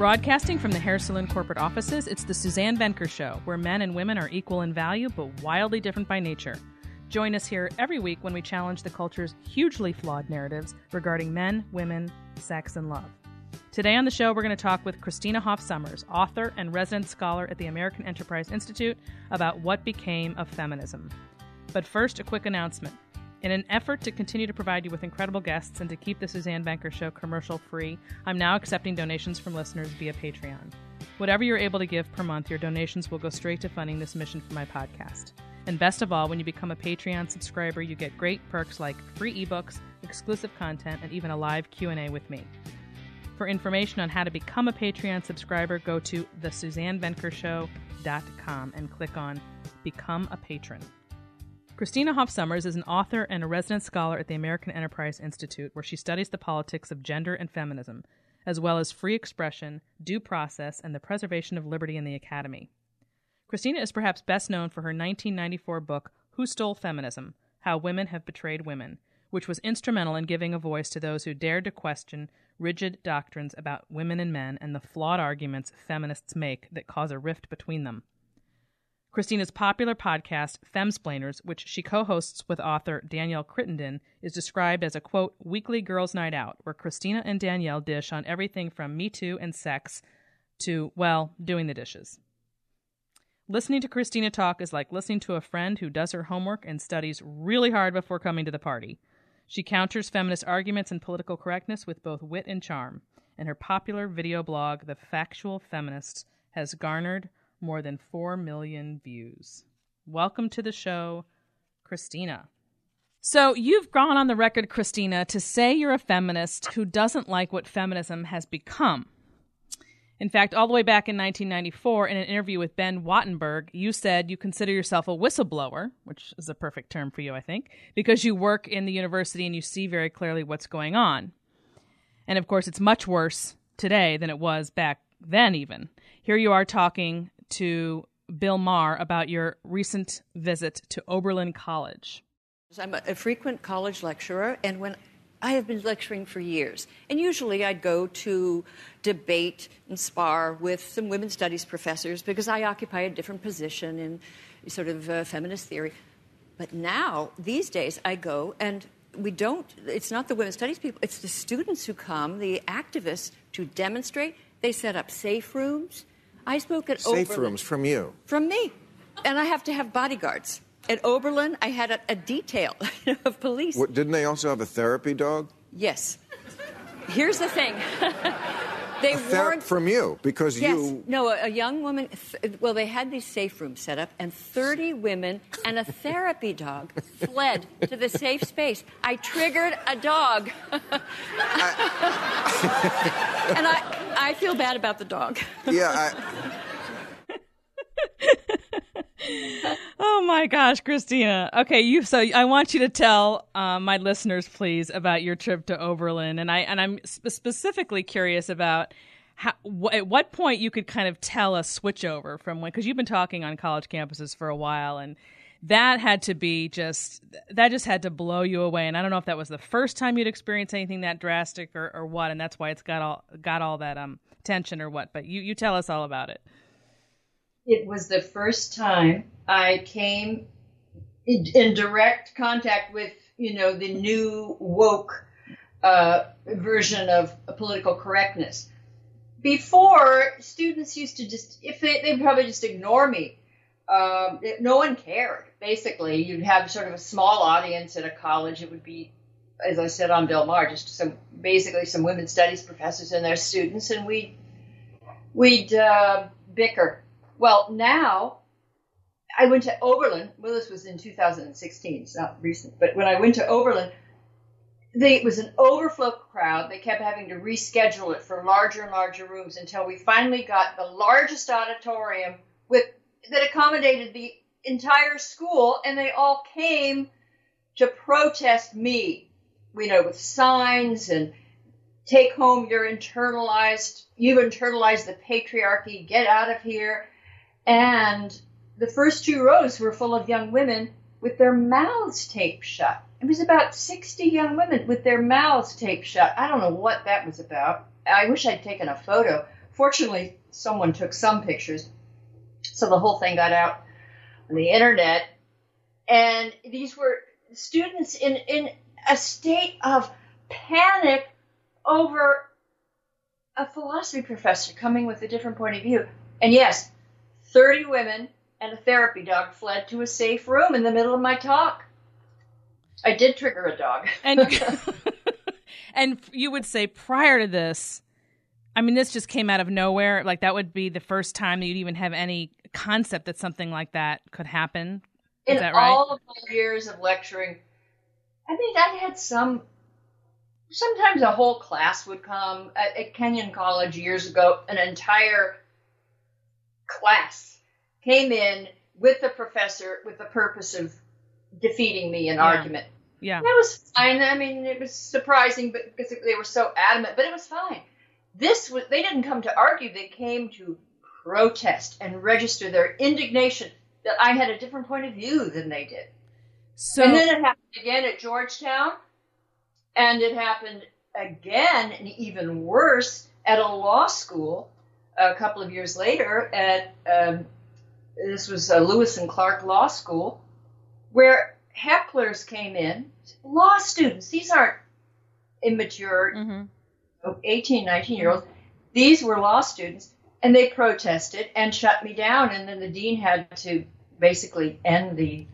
Broadcasting from the Hair Salon corporate offices, it's the Suzanne Venker Show, where men and women are equal in value but wildly different by nature. Join us here every week when we challenge the culture's hugely flawed narratives regarding men, women, sex, and love. Today on the show, we're going to talk with Christina Hoff Sommers, author and resident scholar at the American Enterprise Institute, about what became of feminism. But first, a quick announcement. In an effort to continue to provide you with incredible guests and to keep the Suzanne Venker Show commercial free, I'm now accepting donations from listeners via Patreon. Whatever you're able to give per month, your donations will go straight to funding this mission for my podcast. And best of all, when you become a Patreon subscriber, you get great perks like free ebooks, exclusive content, and even a live Q&A with me. For information on how to become a Patreon subscriber, go to thesuzannevenkershow.com and click on Become a Patron. Christina Hoff Sommers is an author and a resident scholar at the American Enterprise Institute, where she studies the politics of gender and feminism, as well as free expression, due process, and the preservation of liberty in the academy. Christina is perhaps best known for her 1994 book, Who Stole Feminism? How Women Have Betrayed Women, which was instrumental in giving a voice to those who dared to question rigid doctrines about women and men and the flawed arguments feminists make that cause a rift between them. Christina's popular podcast, Femsplainers, which she co hosts with author Danielle Crittenden, is described as a quote, weekly girls' night out, where Christina and Danielle dish on everything from Me Too and sex to, well, doing the dishes. Listening to Christina talk is like listening to a friend who does her homework and studies really hard before coming to the party. She counters feminist arguments and political correctness with both wit and charm, and her popular video blog, The Factual Feminist, has garnered more than 4 million views. Welcome to the show, Christina. So, you've gone on the record, Christina, to say you're a feminist who doesn't like what feminism has become. In fact, all the way back in 1994, in an interview with Ben Wattenberg, you said you consider yourself a whistleblower, which is a perfect term for you, I think, because you work in the university and you see very clearly what's going on. And of course, it's much worse today than it was back then, even. Here you are talking to Bill Maher about your recent visit to Oberlin College. I'm a frequent college lecturer, and when I have been lecturing for years, and usually I'd go to debate and spar with some women's studies professors because I occupy a different position in sort of uh, feminist theory. But now, these days, I go and we don't, it's not the women's studies people, it's the students who come, the activists, to demonstrate. They set up safe rooms. I spoke at Safe Oberlin. rooms from you. From me. And I have to have bodyguards. At Oberlin, I had a, a detail of police. What, didn't they also have a therapy dog? Yes. Here's the thing. they weren't from you because Yes. you. No, a, a young woman. Th- well, they had these safe rooms set up, and 30 women and a therapy dog fled to the safe space. I triggered a dog. and I, I feel bad about the dog. Yeah, Oh my gosh, Christina. Okay, you. So I want you to tell uh, my listeners, please, about your trip to Oberlin, and I and I'm sp- specifically curious about how, wh- at what point you could kind of tell a switchover from when because you've been talking on college campuses for a while, and that had to be just that just had to blow you away. And I don't know if that was the first time you'd experienced anything that drastic or, or what, and that's why it's got all got all that um tension or what. But you you tell us all about it. It was the first time I came in, in direct contact with, you know, the new woke uh, version of political correctness. Before, students used to just, if they, they'd probably just ignore me. Um, it- no one cared, basically. You'd have sort of a small audience at a college. It would be, as I said on Bill Maher, just some, basically some women's studies professors and their students, and we we'd uh, bicker. Well, now I went to Oberlin. Well, this was in 2016. It's not recent, but when I went to Oberlin, they, it was an overflow crowd. They kept having to reschedule it for larger and larger rooms until we finally got the largest auditorium with that accommodated the entire school, and they all came to protest me. You know, with signs and take home your internalized you've internalized the patriarchy get out of here and the first two rows were full of young women with their mouths taped shut. It was about 60 young women with their mouths taped shut. I don't know what that was about. I wish i'd taken a photo. Fortunately, someone took some pictures, so the whole thing got out on the internet. And these were students in, in a state of panic over a philosophy professor coming with a different point of view. And yes, 30 women and a therapy dog fled to a safe room in the middle of my talk. I did trigger a dog. And and you would say prior to this, I mean, this just came out of nowhere. Like that would be the first time that you'd even have any concept that something like that could happen. Is in that right? all of my years of lecturing, I mean, I had some. Sometimes a whole class would come at, at Kenyon College years ago. An entire class came in with the professor with the purpose of defeating me in Yeah. argument. yeah. That was fine. I mean, it was surprising, but because they were so adamant, but it was fine. This was they didn't come to argue; they came to protest and register their indignation that I had a different point of view than they did. So and then it happened again at Georgetown, and it happened again, and even worse, at a law school a couple of years later. At um, this was uh, Lewis and Clark Law School, where hecklers came in, law students. These aren't immature Mhm. 18, 19 year olds. These were law students, and they protested and shut me down. And then the dean had to basically end the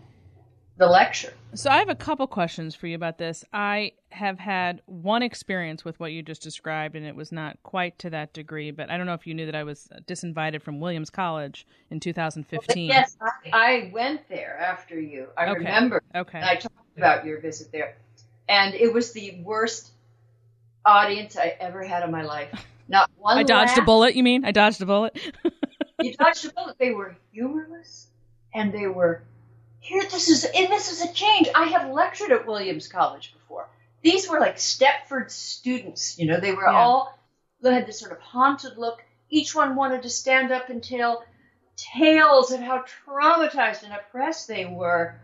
the lecture. So I have a couple questions for you about this. I have had one experience with what you just described, and it was not quite to that degree. But I don't know if you knew that I was disinvited from Williams College in 2015. Yes, I, I went there after you. I Okay. remember. Okay. I talked about your visit there, and it was the worst audience I ever had in my life. Not one. I dodged a bullet. You mean I dodged a bullet? You dodged a bullet. They were humorless, and they were here. This is and this is a change. I have lectured at Williams College before. These were like Stepford students. You know, they were Yeah. all they had this sort of haunted look. Each one wanted to stand up and tell tales of how traumatized and oppressed they were.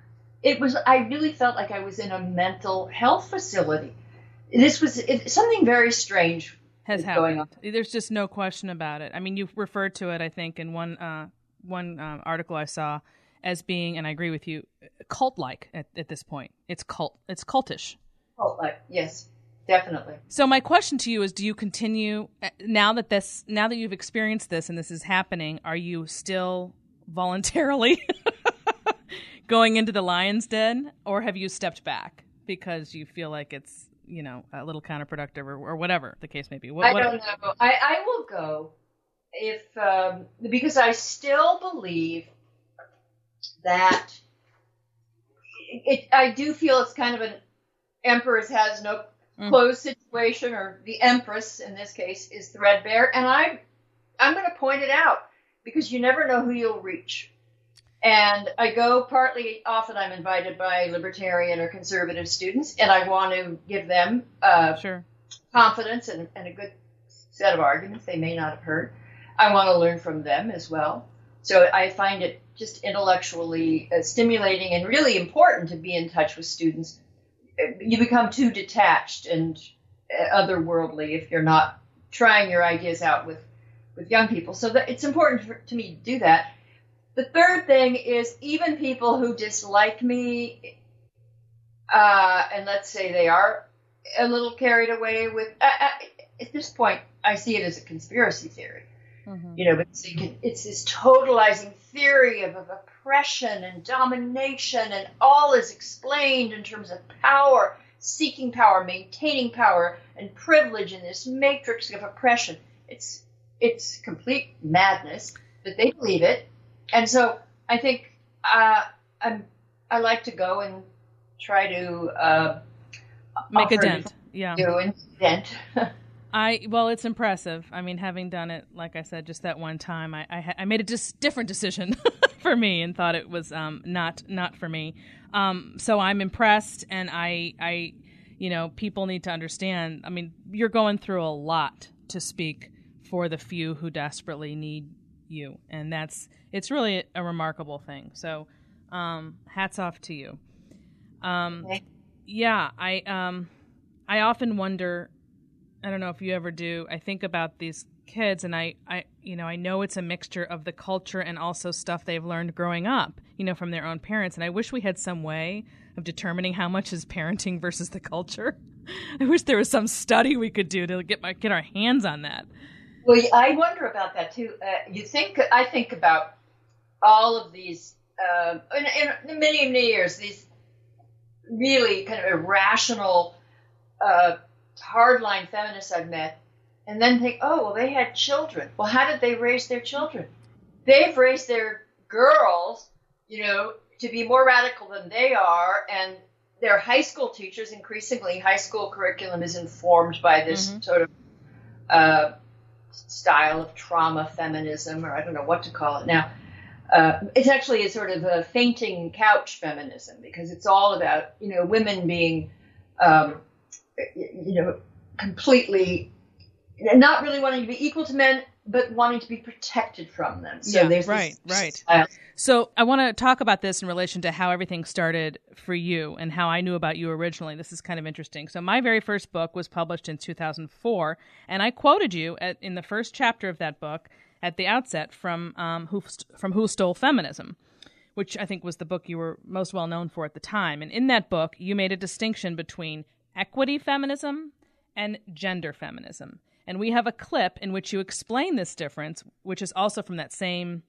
It was. I really felt like I was in a mental health facility. This was it, something very strange Has happened. There's just no question about it. I mean, you referred to it, I think, in one uh, one um, article I saw as being, and I agree with you, cult-like at, at this point. It's cult. It's cultish. Oh, like, yes, definitely. So my question to you is: Do you continue uh, now that this, now that you've experienced this and this is happening? Are you still voluntarily going into the lion's den, or have you stepped back because you feel like it's you know a little counterproductive or, or whatever the case may be? What, I don't know. I, I will go if um, because I still believe that it. I do feel it's kind of an emperor's has no Mm. clothes situation, or the empress in this case is threadbare, and I I'm going to point it out because you never know who you'll reach. And I go partly often I'm invited by libertarian or conservative students, and I want to give them uh, Sure. confidence and, and a good set of arguments they may not have heard. I want to learn from them as well. So I find it just intellectually uh, stimulating and really important to be in touch with students. You become too detached and uh, otherworldly if you're not trying your ideas out with, with young people. So that it's important for, to me to do that. The third thing is even people who dislike me, uh, and let's say they are a little carried away with. Uh, uh, at this point, I see it as a conspiracy theory. Mhm. You know, but it's, it's this totalizing theory of, of oppression and domination, and all is explained in terms of power, seeking power, maintaining power, and privilege in this matrix of oppression. It's it's complete madness, but they believe it, and so I think uh, I'm I like to go and try to uh, Make a dent. Yeah. Do and dent. I well, it's impressive. I mean, having done it, like I said, just that one time, I I, I made a just different decision for me and thought it was um, not not for me. Um, so I'm impressed, and I I you know people need to understand. I mean, you're going through a lot to speak for the few who desperately need you, and that's it's really a remarkable thing. So, um, hats off to you. Um, Okay. yeah, I um, I often wonder. I don't know if you ever do. I think about these kids and I, I you know i know it's a mixture of the culture and also stuff they've learned growing up you know from their own parents. And i wish we had some way of determining how much is parenting versus the culture. I wish there was some study we could do to get my get our hands on that. Well i wonder about that too. Uh, you think i think about all of these uh, in, in many many years these really kind of irrational uh, hardline feminists i've met and then think, oh, well, they had children. Well, how did they raise their children? They've raised their girls, you know, to be more radical than they are, and their high school teachers, increasingly, high school curriculum is informed by this mm-hmm. sort of uh, style of trauma feminism, or I don't know what to call it now. Uh, it's actually a sort of a fainting couch feminism because it's all about, you know, women being, um, you know, completely not really wanting to be equal to men, but wanting to be protected from them. So yeah, there's right, right. So I want to talk about this in relation to how everything started for you and how I knew about you originally. This is kind of interesting. So my very first book was published in 2004, and I quoted you at, in the first chapter of that book at the outset from um, who from Who Stole Feminism. Which I think was the book you were most well known for at the time. And in that book, you made a distinction between equity feminism and gender feminism. And we have a clip in which you explain this difference, which is also from that same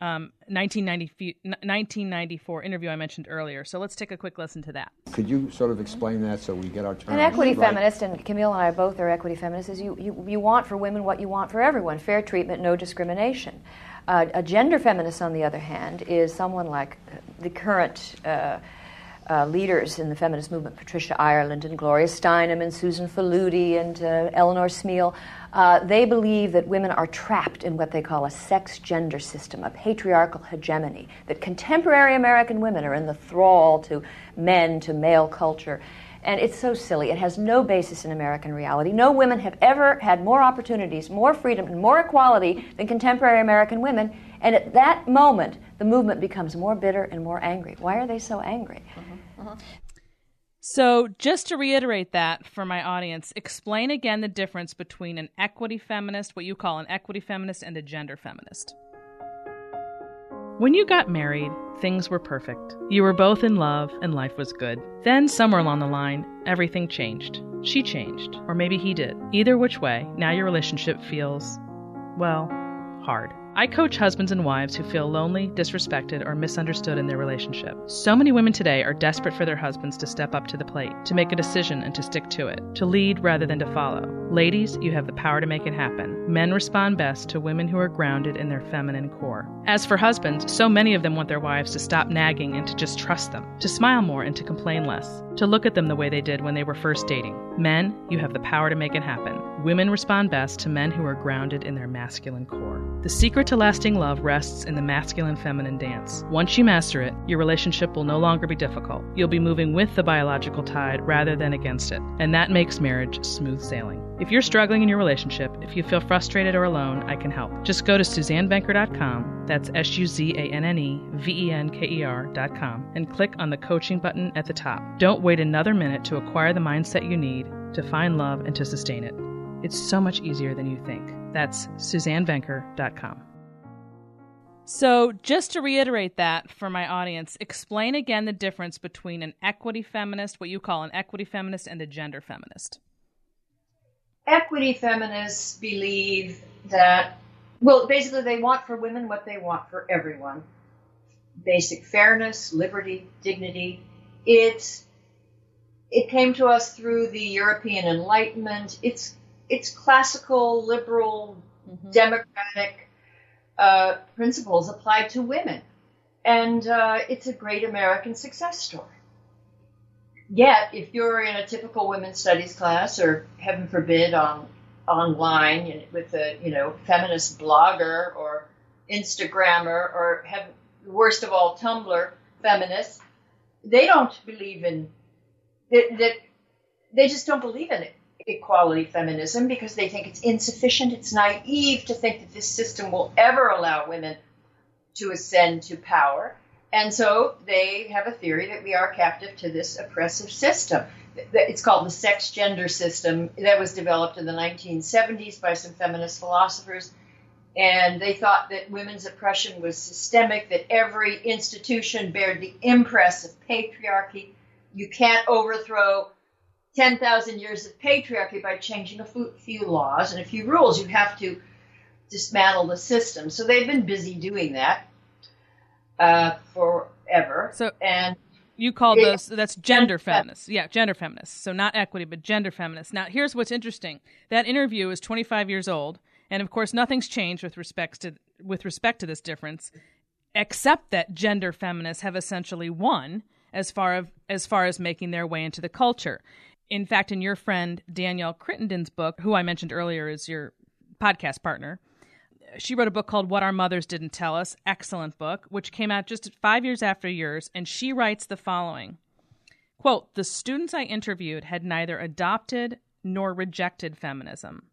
um, 1990, 1994 interview I mentioned earlier. So let's take a quick listen to that. Could you sort of explain that so we get our terms An equity right? feminist, and Camille and I both are equity feminists, is you, you, you want for women what you want for everyone fair treatment, no discrimination. Uh, a gender feminist, on the other hand, is someone like the current. Uh, uh, leaders in the feminist movement, Patricia Ireland and Gloria Steinem and Susan Faludi and uh, Eleanor Smeal, uh, they believe that women are trapped in what they call a sex gender system, a patriarchal hegemony, that contemporary American women are in the thrall to men, to male culture. And it's so silly. It has no basis in American reality. No women have ever had more opportunities, more freedom, and more equality than contemporary American women. And at that moment, the movement becomes more bitter and more angry. Why are they so angry? Mm-hmm. So, just to reiterate that for my audience, explain again the difference between an equity feminist, what you call an equity feminist, and a gender feminist. When you got married, things were perfect. You were both in love and life was good. Then, somewhere along the line, everything changed. She changed, or maybe he did. Either which way, now your relationship feels, well, hard. I coach husbands and wives who feel lonely, disrespected, or misunderstood in their relationship. So many women today are desperate for their husbands to step up to the plate, to make a decision and to stick to it, to lead rather than to follow. Ladies, you have the power to make it happen. Men respond best to women who are grounded in their feminine core. As for husbands, so many of them want their wives to stop nagging and to just trust them, to smile more and to complain less, to look at them the way they did when they were first dating. Men, you have the power to make it happen. Women respond best to men who are grounded in their masculine core. The secret to lasting love rests in the masculine feminine dance. Once you master it, your relationship will no longer be difficult. You'll be moving with the biological tide rather than against it, and that makes marriage smooth sailing. If you're struggling in your relationship, if you feel frustrated or alone, I can help. Just go to SuzanneVenker.com, that's S U Z A N N E V E N K E R.com, and click on the coaching button at the top. Don't wait another minute to acquire the mindset you need to find love and to sustain it. It's so much easier than you think. That's SuzanneVenker.com. So, just to reiterate that for my audience, explain again the difference between an equity feminist, what you call an equity feminist, and a gender feminist. Equity feminists believe that, well, basically, they want for women what they want for everyone basic fairness, liberty, dignity. It's it came to us through the European Enlightenment. It's it's classical, liberal, mm-hmm. democratic uh, principles applied to women. And uh, it's a great American success story. Yet, if you're in a typical women's studies class, or heaven forbid, on online with a you know feminist blogger or Instagrammer, or have, worst of all, Tumblr feminists, they don't believe in that, that they just don't believe in it equality feminism because they think it's insufficient. It's naive to think that this system will ever allow women to ascend to power. And so they have a theory that we are captive to this oppressive system. It's called the sex gender system that was developed in the 1970s by some feminist philosophers. And they thought that women's oppression was systemic, that every institution bared the impress of patriarchy. You can't overthrow 10,000 years of patriarchy by changing a few laws and a few rules. You have to dismantle the system. So they've been busy doing that uh, forever. So and you call those that's gender feminists. Yeah, gender feminists. So not equity, but gender feminists. Now, here's what's interesting. That interview is 25 years old, and of course, nothing's changed with respect to with respect to this difference, except that gender feminists have essentially won as far of as far as making their way into the culture. In fact, in your friend Danielle Crittenden's book, who I mentioned earlier is your podcast partner, she wrote a book called What Our Mothers Didn't Tell Us, excellent book, which came out just five years after yours, and she writes the following quote, the students I interviewed had neither adopted nor rejected feminism.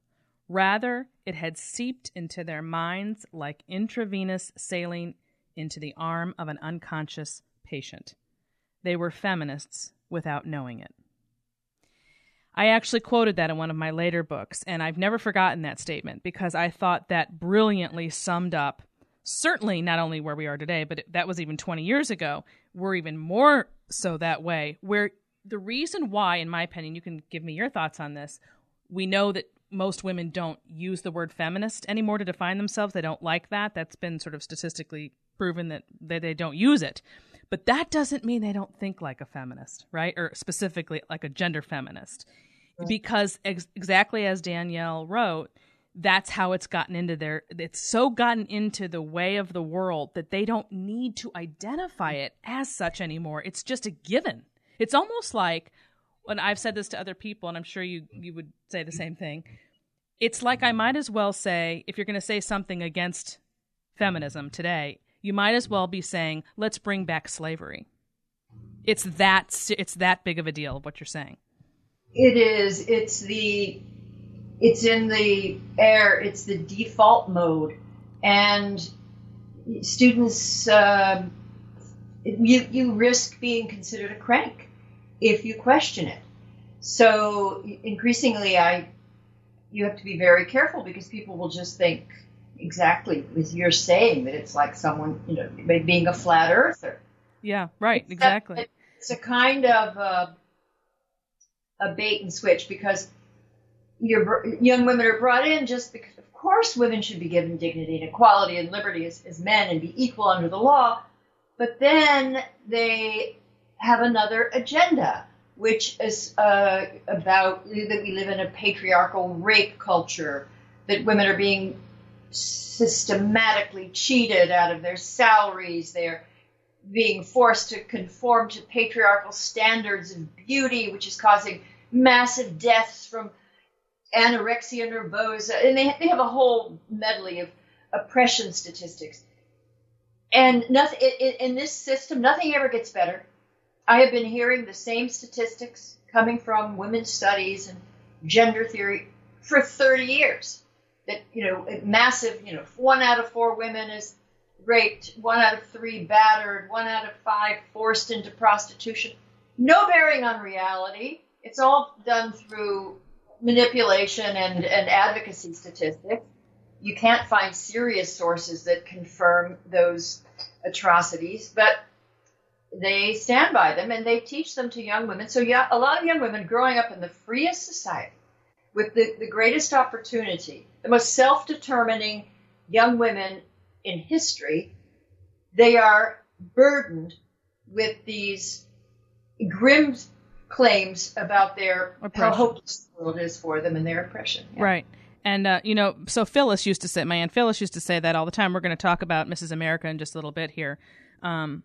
Rather, it had seeped into their minds like intravenous saline into the arm of an unconscious patient. They were feminists without knowing it. I actually quoted that in one of my later books, and I've never forgotten that statement because I thought that brilliantly summed up certainly not only where we are today, but that was even 20 years ago. We're even more so that way, where the reason why, in my opinion, you can give me your thoughts on this, we know that most women don't use the word feminist anymore to define themselves. They don't like that. That's been sort of statistically proven that, that they don't use it. But that doesn't mean they don't think like a feminist, right? Or specifically like a gender feminist because ex- exactly as Danielle wrote, that's how it's gotten into their it's so gotten into the way of the world that they don't need to identify it as such anymore. It's just a given. It's almost like when I've said this to other people and I'm sure you you would say the same thing. It's like I might as well say if you're going to say something against feminism today, you might as well be saying let's bring back slavery. It's that it's that big of a deal what you're saying. It is. It's the. It's in the air. It's the default mode, and students. Uh, you you risk being considered a crank if you question it. So increasingly, I you have to be very careful because people will just think exactly as you're saying that it's like someone you know being a flat earther. Yeah, right, exactly. It's a kind of uh, a bait and switch because your young women are brought in just because, of course, women should be given dignity and equality and liberty as, as men and be equal under the law. But then they have another agenda, which is uh, about that we live in a patriarchal rape culture, that women are being systematically cheated out of their salaries. They're being forced to conform to patriarchal standards of beauty, which is causing massive deaths from anorexia nervosa, and they, they have a whole medley of oppression statistics. And nothing in this system, nothing ever gets better. I have been hearing the same statistics coming from women's studies and gender theory for 30 years. That you know, massive. You know, one out of four women is raped, one out of three battered, one out of five forced into prostitution. No bearing on reality. It's all done through manipulation and, and advocacy statistics. You can't find serious sources that confirm those atrocities, but they stand by them and they teach them to young women. So, yeah, a lot of young women growing up in the freest society with the, the greatest opportunity, the most self determining young women in history, they are burdened with these grim claims about their oppression. how hopeless the world is for them and their oppression. Yeah. Right. And uh, you know, so Phyllis used to say, my aunt Phyllis used to say that all the time. We're going to talk about Mrs. America in just a little bit here, um,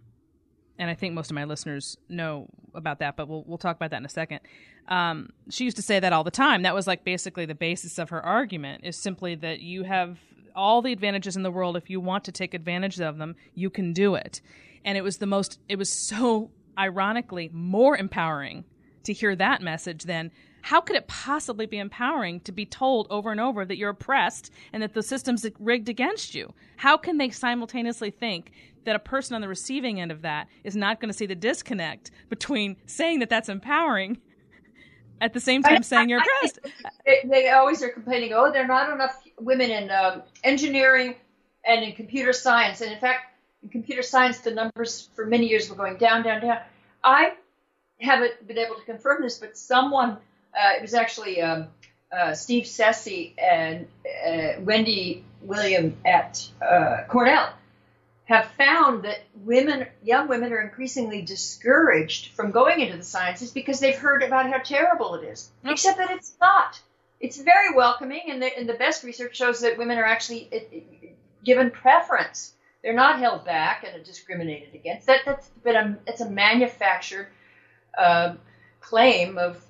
and I think most of my listeners know about that, but we'll we'll talk about that in a second. Um, she used to say that all the time. That was like basically the basis of her argument is simply that you have all the advantages in the world. If you want to take advantage of them, you can do it. And it was the most, it was so ironically more empowering to hear that message than how could it possibly be empowering to be told over and over that you're oppressed and that the system's rigged against you? How can they simultaneously think that a person on the receiving end of that is not going to see the disconnect between saying that that's empowering at the same time saying you're oppressed? They, they always are complaining, oh, there are not enough women in um, engineering and in computer science. And in fact, in computer science, the numbers for many years were going down, down, down. I haven't been able to confirm this, but someone, uh, it was actually um, uh, Steve Ceci and uh, Wendy William at uh, Cornell, have found that women, young women, are increasingly discouraged from going into the sciences because they've heard about how terrible it is. Except that it's not. It's very welcoming, and the, and the best research shows that women are actually it, it, given preference. They're not held back and are discriminated against. That that's been a it's a manufactured uh, claim of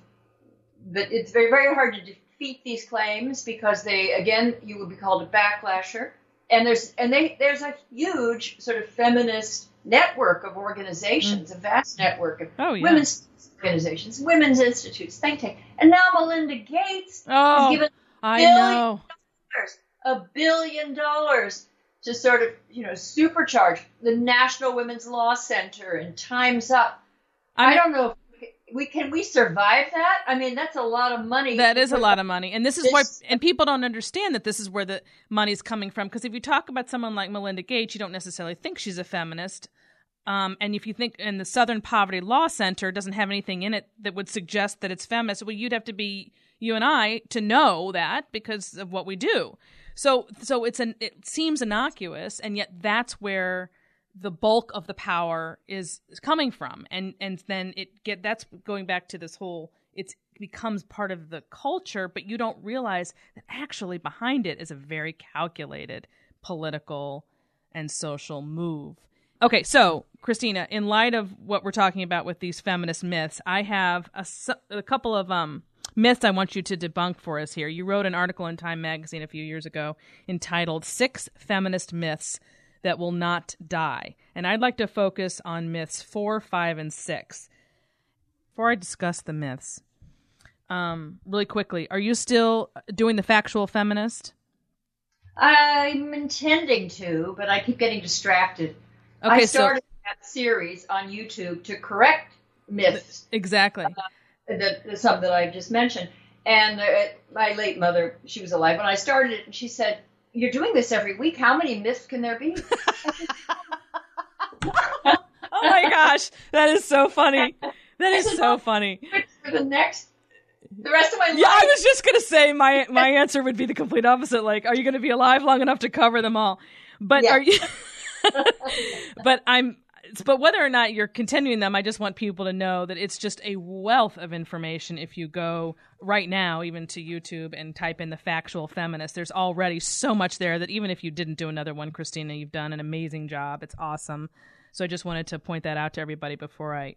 that it's very very hard to defeat these claims because they again you would be called a backlasher and there's and they there's a huge sort of feminist network of organizations, mm. a vast network of oh, yeah. women's organizations, women's institutes, think tank, and now Melinda Gates oh, has given I know dollars, a billion dollars to sort of you know supercharge the National Women's Law Center and Times Up. I, mean, I don't know if we can we survive that? I mean, that's a lot of money. That is a lot of money, and this is this, why. And people don't understand that this is where the money's coming from. Because if you talk about someone like Melinda Gates, you don't necessarily think she's a feminist. Um, and if you think, and the Southern Poverty Law Center doesn't have anything in it that would suggest that it's feminist, well, you'd have to be you and I to know that because of what we do. So, so it's an it seems innocuous, and yet that's where the bulk of the power is, is coming from and and then it get that's going back to this whole it becomes part of the culture but you don't realize that actually behind it is a very calculated political and social move okay so christina in light of what we're talking about with these feminist myths i have a, a couple of um myths I want you to debunk for us here. You wrote an article in Time magazine a few years ago entitled Six Feminist Myths that will not die. And I'd like to focus on myths four, five, and six. Before I discuss the myths, um, really quickly, are you still doing the factual feminist? I'm intending to, but I keep getting distracted. Okay, I started so, that series on YouTube to correct myths. Exactly. Uh, the, the, some that I've just mentioned. And uh, my late mother, she was alive when I started it, and she said, you're doing this every week. How many myths can there be? oh my gosh, that is so funny. That is so funny. For the next, the rest of my life. Yeah, I was just gonna say my my answer would be the complete opposite. Like, are you going to be alive long enough to cover them all? But yeah. are you? but I'm but whether or not you're continuing them, I just want people to know that it's just a wealth of information. If you go right now, even to YouTube and type in the factual feminist, there's already so much there that even if you didn't do another one, Christina, you've done an amazing job. It's awesome. So I just wanted to point that out to everybody before I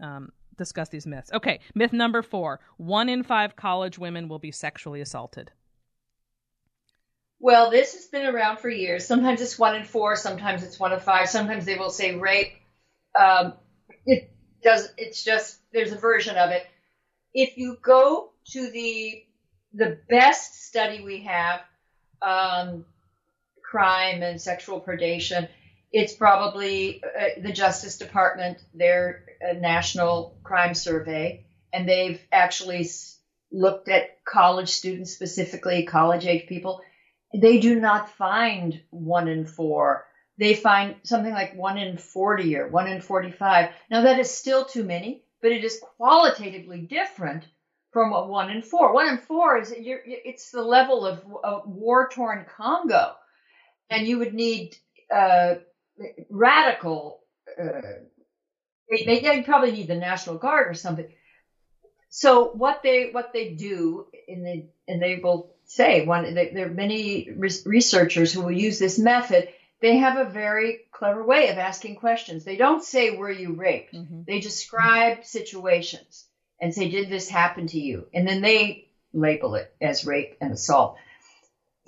um, discuss these myths. Okay, myth number four one in five college women will be sexually assaulted. Well, this has been around for years. Sometimes it's one in four, sometimes it's one in five. Sometimes they will say rape. Um, it does. It's just there's a version of it. If you go to the the best study we have, um, crime and sexual predation, it's probably uh, the Justice Department, their uh, national crime survey, and they've actually looked at college students specifically, college age people they do not find one in four. They find something like one in 40 or one in 45. Now, that is still too many, but it is qualitatively different from a one in four. One in four is it's the level of, of war torn Congo, and you would need uh, radical. Uh, they, they probably need the National Guard or something. So what they what they do in the and they will say one there are many researchers who will use this method. They have a very clever way of asking questions. They don't say were you raped? Mm-hmm. they describe situations and say did this happen to you? And then they label it as rape and assault.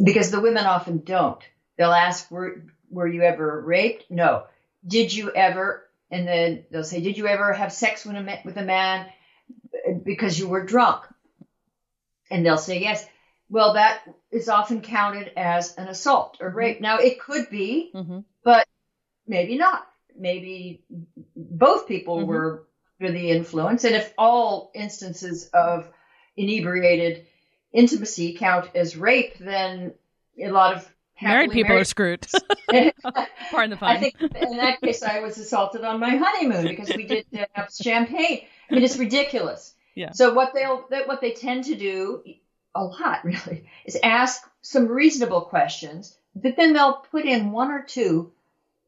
Because the women often don't. They'll ask were were you ever raped? No. Did you ever? And then they'll say did you ever have sex with a, with a man because you were drunk? And they'll say yes. Well, that is often counted as an assault or rape. Now, it could be, Mm-hmm. but maybe not. Maybe both people Mhm. were under the influence. And if all instances of inebriated intimacy count as rape, then a lot of Married people are screwed. Pardon the pun. I think in that case, I was assaulted on my honeymoon because we did have champagne. I mean, it's ridiculous. Yeah. So what they'll what they tend to do a lot really is ask some reasonable questions, but then they'll put in one or two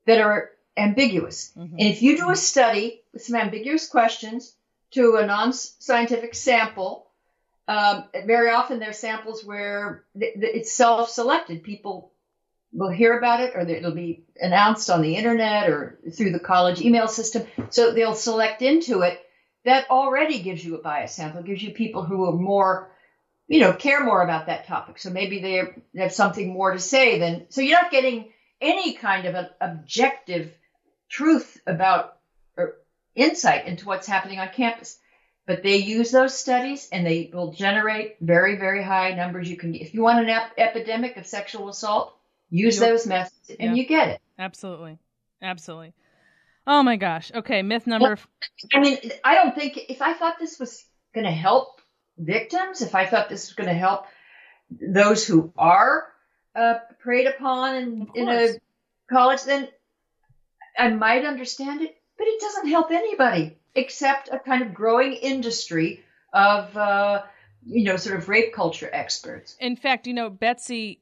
that are ambiguous. Mhm. And if you do a study with some ambiguous questions to a non-scientific sample, um, very often they're samples where th- th- it's self-selected. People will hear about it, or it'll be announced on the internet or through the college email system. So they'll select into it. That already gives you a bias sample. It gives you people who are more, you know, care more about that topic. So maybe they have something more to say than. So you're not getting any kind of an objective truth about or insight into what's happening on campus. But they use those studies and they will generate very, very high numbers. You can, if you want an ep- epidemic of sexual assault, use You'll- those methods and Yeah. you get it. Absolutely. Absolutely. Oh my gosh. Okay, myth number I mean, I don't think if I thought this was going to help victims, if I thought this was going to help those who are uh, preyed upon in, in a college, then I might understand it. But it doesn't help anybody except a kind of growing industry of, uh, you know, sort of rape culture experts. In fact, you know, Betsy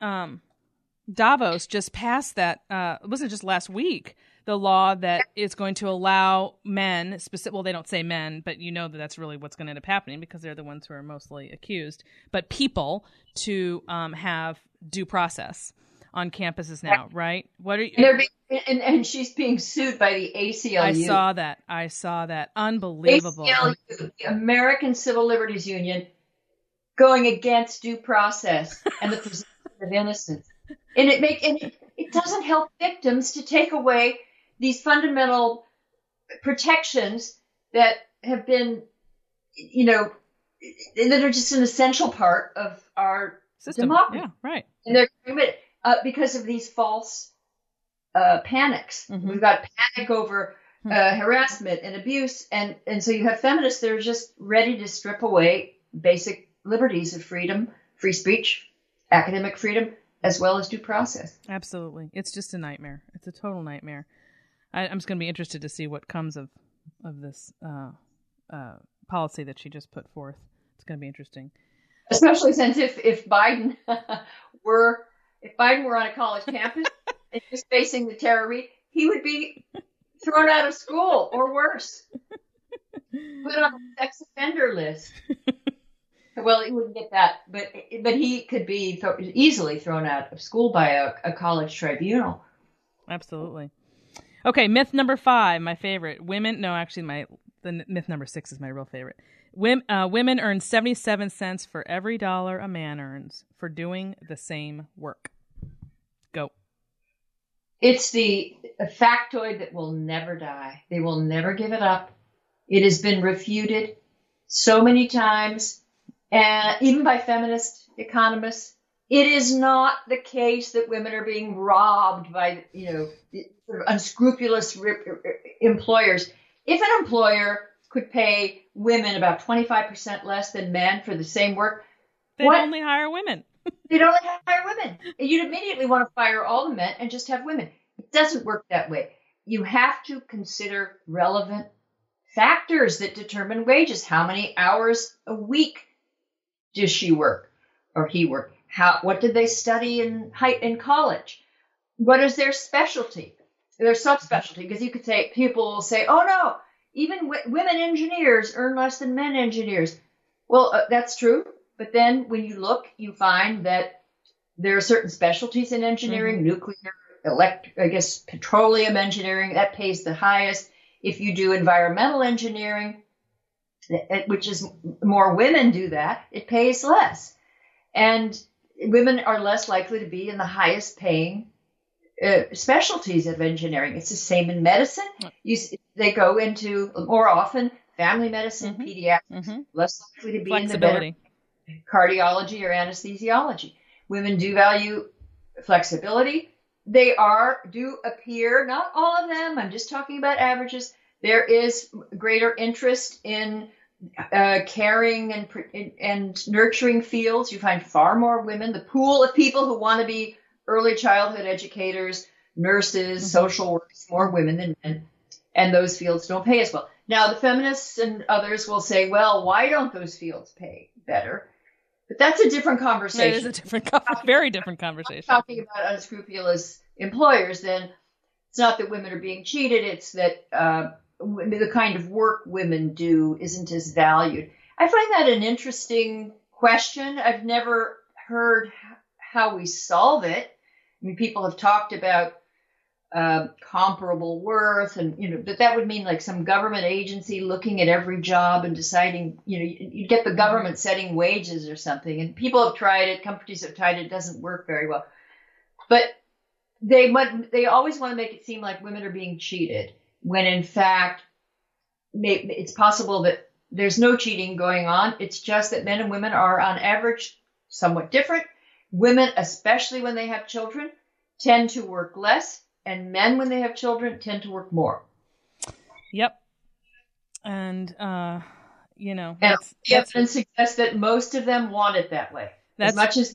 um, DeVos just passed that. Uh, it wasn't just last week. The law that is going to allow men, specific. Well, they don't say men, but you know that that's really what's going to end up happening because they're the ones who are mostly accused. But people to um, have due process on campuses now, right? What are you? And, they're being, and, and she's being sued by the ACLU. I saw that. I saw that. Unbelievable. ACLU, the American Civil Liberties Union, going against due process and the presumption of innocence. And it make and it, it doesn't help victims to take away these fundamental protections that have been, you know, that are just an essential part of our System. democracy. Yeah, right. and they're uh, because of these false uh, panics. Mhm. We've got panic over Hmm. uh, harassment and abuse, and and so you have feminists that are just ready to strip away basic liberties of freedom, free speech, academic freedom, as well as due process. Absolutely. It's just a nightmare. It's a total nightmare. I, I'm just going to be interested to see what comes of of this uh, uh, policy that she just put forth. It's going to be interesting. Especially since if if Biden were if Biden were on a college campus and just facing the Tara Reade, he would be thrown out of school or worse. put on the sex offender list. well, he wouldn't get that, but but he could be th- easily thrown out of school by a, a college tribunal. Absolutely. Okay, myth number five, my favorite. Women, no, actually, my the myth number six is my real favorite. Women, uh, women earn 77 cents for every dollar a man earns for doing the same work. Go. It's the factoid that will never die. They will never give it up. It has been refuted so many times, and even by feminist economists. It is not the case that women are being robbed by, you know, sort of unscrupulous er, er, employers. If an employer could pay women about 25% less than men for the same work, They What? only hire women. They'd only hire women. You'd immediately want to fire all the men and just have women. It doesn't work that way. You have to consider relevant factors that determine wages. How many hours a week does she work or he work? How what did they study in high in college? What is their specialty? Their subspecialty? Because you could say people will say, "Oh no, even w- women engineers earn less than men engineers." Well, uh, that's true. But then when you look, you find that there are certain specialties in engineering, nuclear, elect, I guess petroleum engineering, that pays the highest. If you do environmental engineering, eh, which is more women do that, it pays less. And women are less likely to be in the highest paying uh, specialties of engineering. It's the same in medicine. You, they go into more often family medicine, pediatrics, hmm less likely to be in the better cardiology or anesthesiology. Women do value flexibility. They are do appear, not all of them. I'm just talking about averages. There is greater interest in uh, caring and and nurturing fields. You find far more women. The pool of people who want to be early childhood educators, nurses, mm-hmm. social workers, more women than men, and those fields don't pay as well. Now, the feminists and others will say, well, why don't those fields pay better? But that's a different conversation. It is a different, conversation. very different conversation. talking about unscrupulous employers, then it's not that women are being cheated; it's that uh, the kind of work women do isn't as valued. I find that an interesting question. I've never heard how we solve it. I mean, people have talked about uh, comparable worth, and you know, but that would mean like some government agency looking at every job and deciding, you know, you'd get the government setting wages or something. And people have tried it, companies have tried it, it doesn't work very well. But they they always want to make it seem like women are being cheated when in fact it's possible that there's no cheating going on. It's just that men and women are on average somewhat different. Women, especially when they have children, tend to work less, and men, when they have children, tend to work more. Yep. And, uh, you know, and the evidence suggests that most of them want it that way. As much as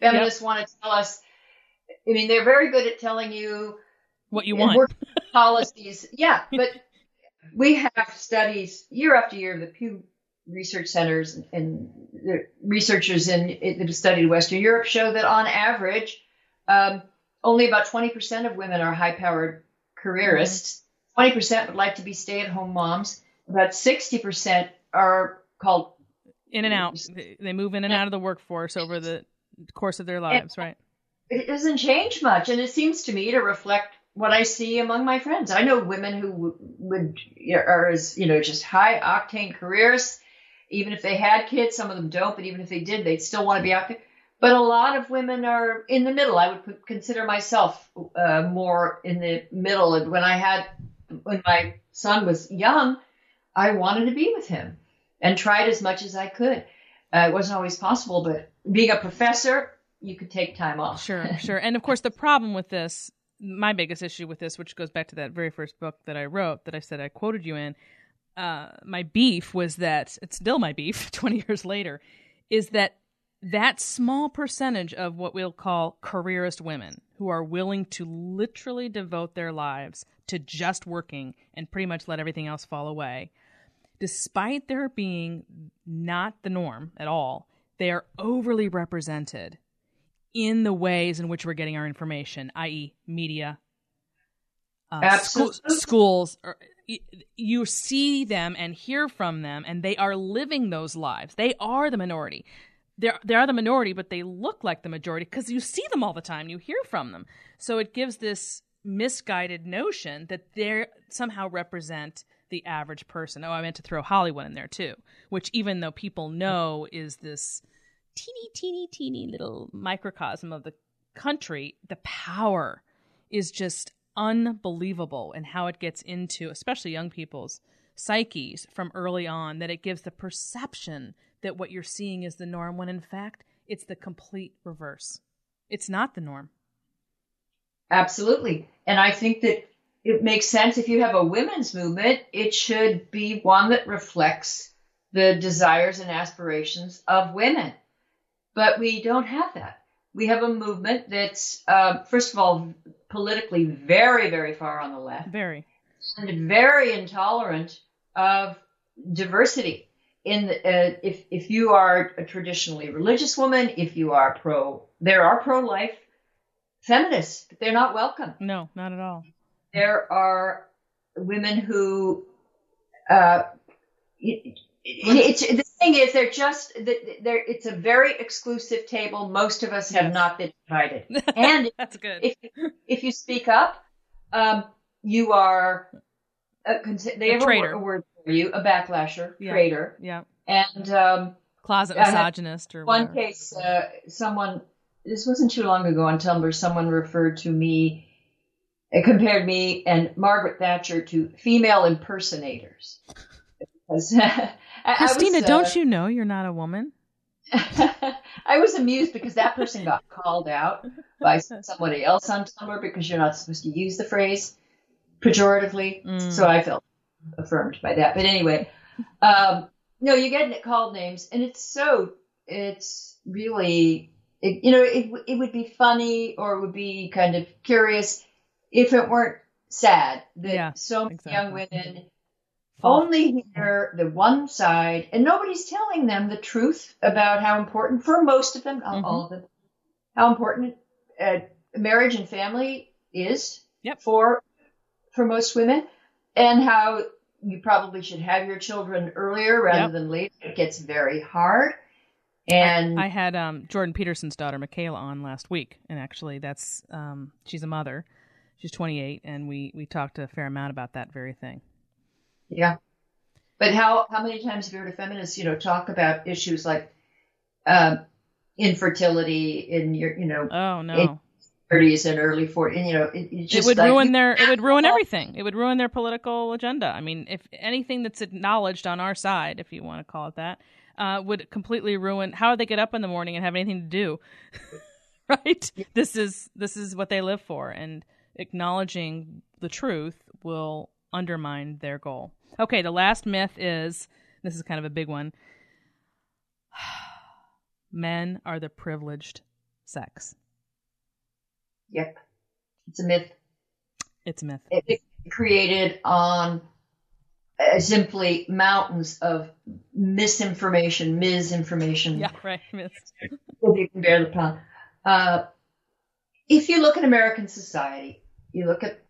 feminists yep. want to tell us, I mean, they're very good at telling you what you want. policies. Yeah, but we have studies year after year. Of the Pew Research Centers and the researchers in, in that have studied Western Europe show that on average, um, only about 20% of women are high-powered careerists. Mm-hmm. 20% would like to be stay-at-home moms. About 60% are called in and out. They move in and out of the workforce over the course of their lives, right? It doesn't change much, and it seems to me to reflect what I see among my friends. I know women who would are as you know just high octane careers. Even if they had kids, some of them don't, but even if they did, they'd still want to be out there. But a lot of women are in the middle. I would consider myself uh, more in the middle. And when I had, when my son was young, I wanted to be with him and tried as much as I could. Uh, it wasn't always possible, but being a professor, you could take time off. Sure, sure. And of course, the problem with this my biggest issue with this, which goes back to that very first book that I wrote, that I said I quoted you in, uh, my beef was that it's still my beef 20 years later, is that that small percentage of what we'll call careerist women who are willing to literally devote their lives to just working and pretty much let everything else fall away, despite their being not the norm at all, they are overly represented in the ways in which we're getting our information, i.e., media, uh, schools. Or, you see them and hear from them, and they are living those lives. They are the minority. They're, they are the minority, but they look like the majority because you see them all the time. You hear from them. So it gives this misguided notion that they somehow represent the average person. Oh, I meant to throw Hollywood in there too, which even though people know is this teeny, teeny, teeny little microcosm of the country, the power is just unbelievable and how it gets into, especially young people's psyches from early on, that it gives the perception that what you're seeing is the norm when in fact it's the complete reverse. It's not the norm. Absolutely. And I think that it makes sense if you have a women's movement, it should be one that reflects the desires and aspirations of women. But we don't have that. We have a movement that's, uh, first of all, politically very, very far on the left. Very. And very intolerant of diversity. In the, uh, if if you are a traditionally religious woman, if you are pro, there are pro-life feminists, but they're not welcome. No, not at all. There are women who uh, it's the thing is they're just they're it's a very exclusive table. Most of us have not been invited. And that's good. if, if you speak up um, you are a, they have a, word, a word for you a backlasher yeah. traitor. Yeah. And um, closet misogynist or one whatever. case uh, someone this wasn't too long ago on tumblr someone referred to me uh, compared me and margaret thatcher to female impersonators. Because Christina, was, uh, don't you know you're not a woman? I was amused because that person got called out by somebody else on Tumblr because you're not supposed to use the phrase pejoratively. Mm. So I felt affirmed by that. But anyway, um, no, you get called names, and it's so it's really it, you know it it would be funny or it would be kind of curious if it weren't sad that Yeah, so many exactly. young women. Only hear the one side, and nobody's telling them the truth about how important, for most of them, not all of them, how important uh, marriage and family is Yep. for for most women, and how you probably should have your children earlier rather Yep. than later. It gets very hard, and I had um, Jordan Peterson's daughter Mikhaila on last week, and actually, that's um, she's a mother. She's 28, and we we talked a fair amount about that very thing. Yeah. But how how many times have you heard a feminist, you know, talk about issues like um, infertility in your, you know, Oh no, thirties and early forties, and you know, it, it it would like, ruin their it would ruin everything. It would ruin their political agenda. I mean, if anything that's acknowledged on our side, if you want to call it that, uh, would completely ruin how they get up in the morning and have anything to do. right? This is this is what they live for, and acknowledging the truth will undermine their goal. Okay, the last myth is this is kind of a big one. Men are the privileged sex. Yep, it's a myth. It's a myth. It, created on uh, simply mountains of misinformation, misinformation. Yeah, right. If you can bear the pun. Uh, if you look at American society, you look at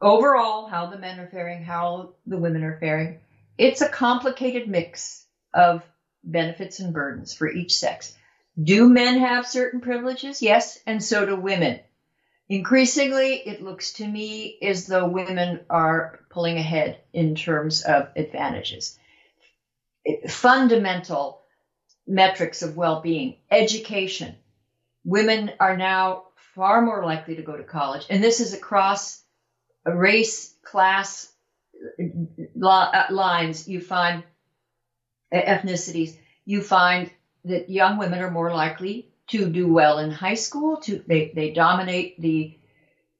overall how the men are faring, how the women are faring. It's a complicated mix of benefits and burdens for each sex. Do men have certain privileges? Yes, and so do women. Increasingly, it looks to me as though women are pulling ahead in terms of advantages. Fundamental metrics of well-being, education. Women are now far more likely to go to college, and this is across race, class uh, uh, lines. You find uh, ethnicities. You find that young women are more likely to do well in high school. To they they dominate the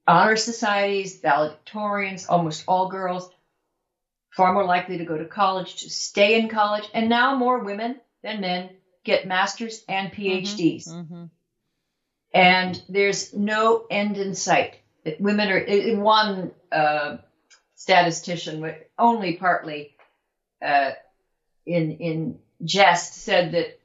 honor societies, valedictorians, almost all girls. Far more likely to go to college, to stay in college, and now more women than men get masters and PhDs. Mm-hmm. And there's no end in sight. Women are one uh, statistician, only partly uh, in in jest, said that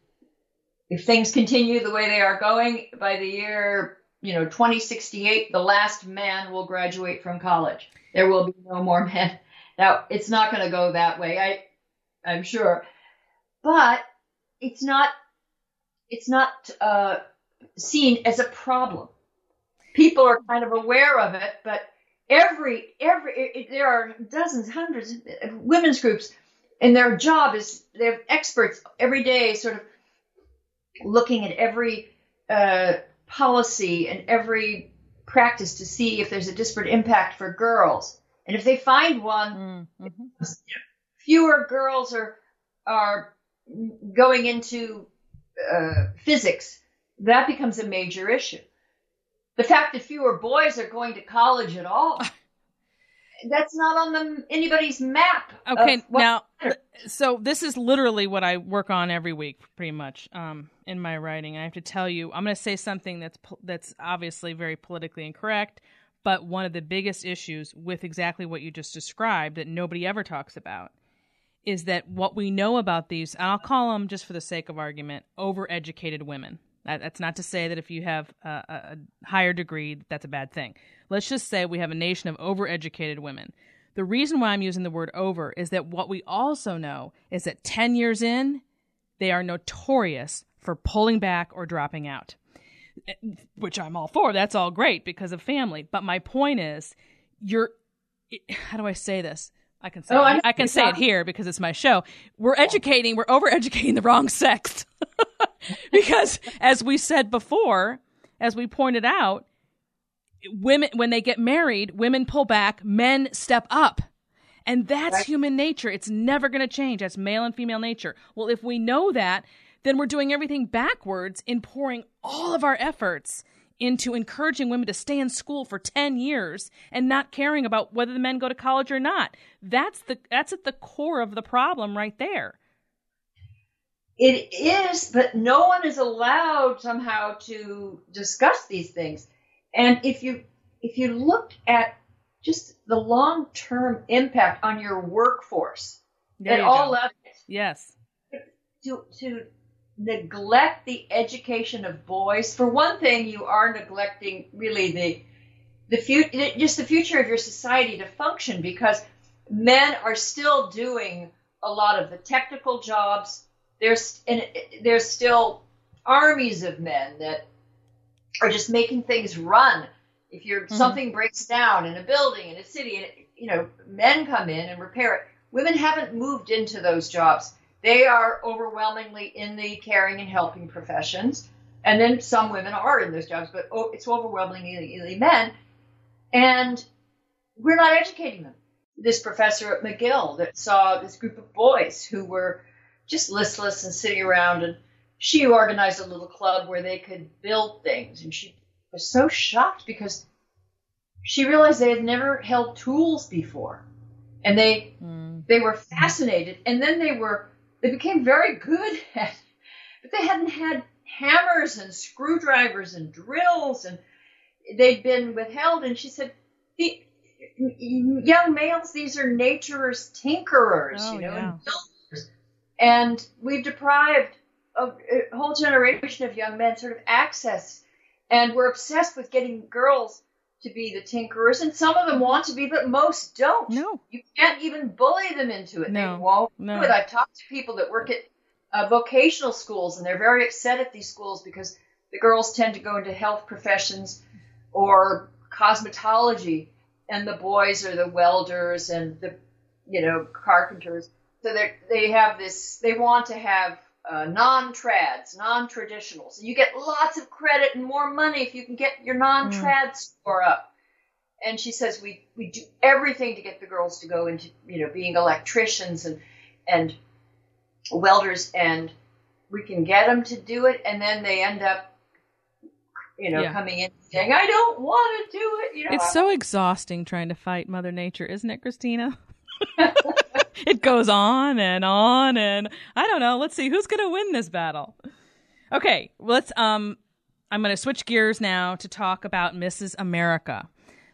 if things continue the way they are going, by the year you know 2068, the last man will graduate from college. There will be no more men. Now it's not going to go that way. I I'm sure, but it's not it's not uh, seen as a problem. People are kind of aware of it, but every every it, there are dozens, hundreds of women's groups, and their job is they have experts every day, sort of looking at every uh, policy and every practice to see if there's a disparate impact for girls, and if they find one, Mm-hmm. fewer girls are are going into uh, physics, that becomes a major issue. The fact that fewer boys are going to college at all, that's not on the, anybody's map. Okay, now, matters. so this is literally what I work on every week, pretty much, um, in my writing. I have to tell you, I'm going to say something that's that's obviously very politically incorrect, but one of the biggest issues with exactly what you just described that nobody ever talks about is that what we know about these, and I'll call them just for the sake of argument, overeducated women. That, that's not to say that if you have a, a, higher degree, that's a bad thing. Let's just say we have a nation of overeducated women. The reason why I'm using the word over is that what we also know is that 10 years in, they are notorious for pulling back or dropping out, eh, which I'm all for. That's all great because of family. But my point is, you're, eh, how do I say this? I can say Oh, it, I can say it here because it's my show. We're educating, we're over educating the wrong sex. because as we said before, as we pointed out, women when they get married, women pull back, men step up. And that's Right. human nature. It's never going to change. That's male and female nature. Well, if we know that, then we're doing everything backwards in pouring all of our efforts into encouraging women to stay in school for 10 years and not caring about whether the men go to college or not. That's the that's at the core of the problem right there. It is, but no one is allowed somehow to discuss these things. And if you if you look at just the long term impact on your workforce There at you all go. levels, Yes. to to neglect the education of boys. For one thing, you are neglecting really the the future, just the future of your society to function because men are still doing a lot of the technical jobs. There's and there's still armies of men that are just making things run. If you're mm-hmm. something breaks down in a building in a city, and you know men come in and repair it. Women haven't moved into those jobs. They are overwhelmingly in the caring and helping professions, and then some women are in those jobs, but oh, it's overwhelmingly men. And we're not educating them. This professor at McGill that saw this group of boys who were just listless and sitting around, and she organized a little club where they could build things, and she was so shocked because she realized they had never held tools before, and they hmm. they were fascinated, and then they were they became very good at, it. but they hadn't had hammers and screwdrivers and drills, and they'd been withheld, and she said, the young males, these are nature's tinkerers, Oh, you know, yeah. and builders. And we've deprived a, a whole generation of young men sort of access, and we're obsessed with getting girls to be the tinkerers, and some of them want to be, but most don't. No. You can't even bully them into it. No, They won't no. do it. I've talked to people that work at uh, vocational schools, and they're very upset at these schools because the girls tend to go into health professions or cosmetology, and the boys are the welders and the, you know, carpenters. So they they have this. They want to have uh, non-trads, non-traditionals. You get lots of credit and more money if you can get your non-trad score up. And she says we we do everything to get the girls to go into you know being electricians and and welders, and we can get them to do it, and then they end up you know Yeah. coming in saying I don't want to do it. You know, It's so exhausting trying to fight Mother Nature, isn't it, Christina? it goes on and on and I don't know. Let's see who's going to win this battle. Okay, let's um I'm going to switch gears now to talk about Mrs. America.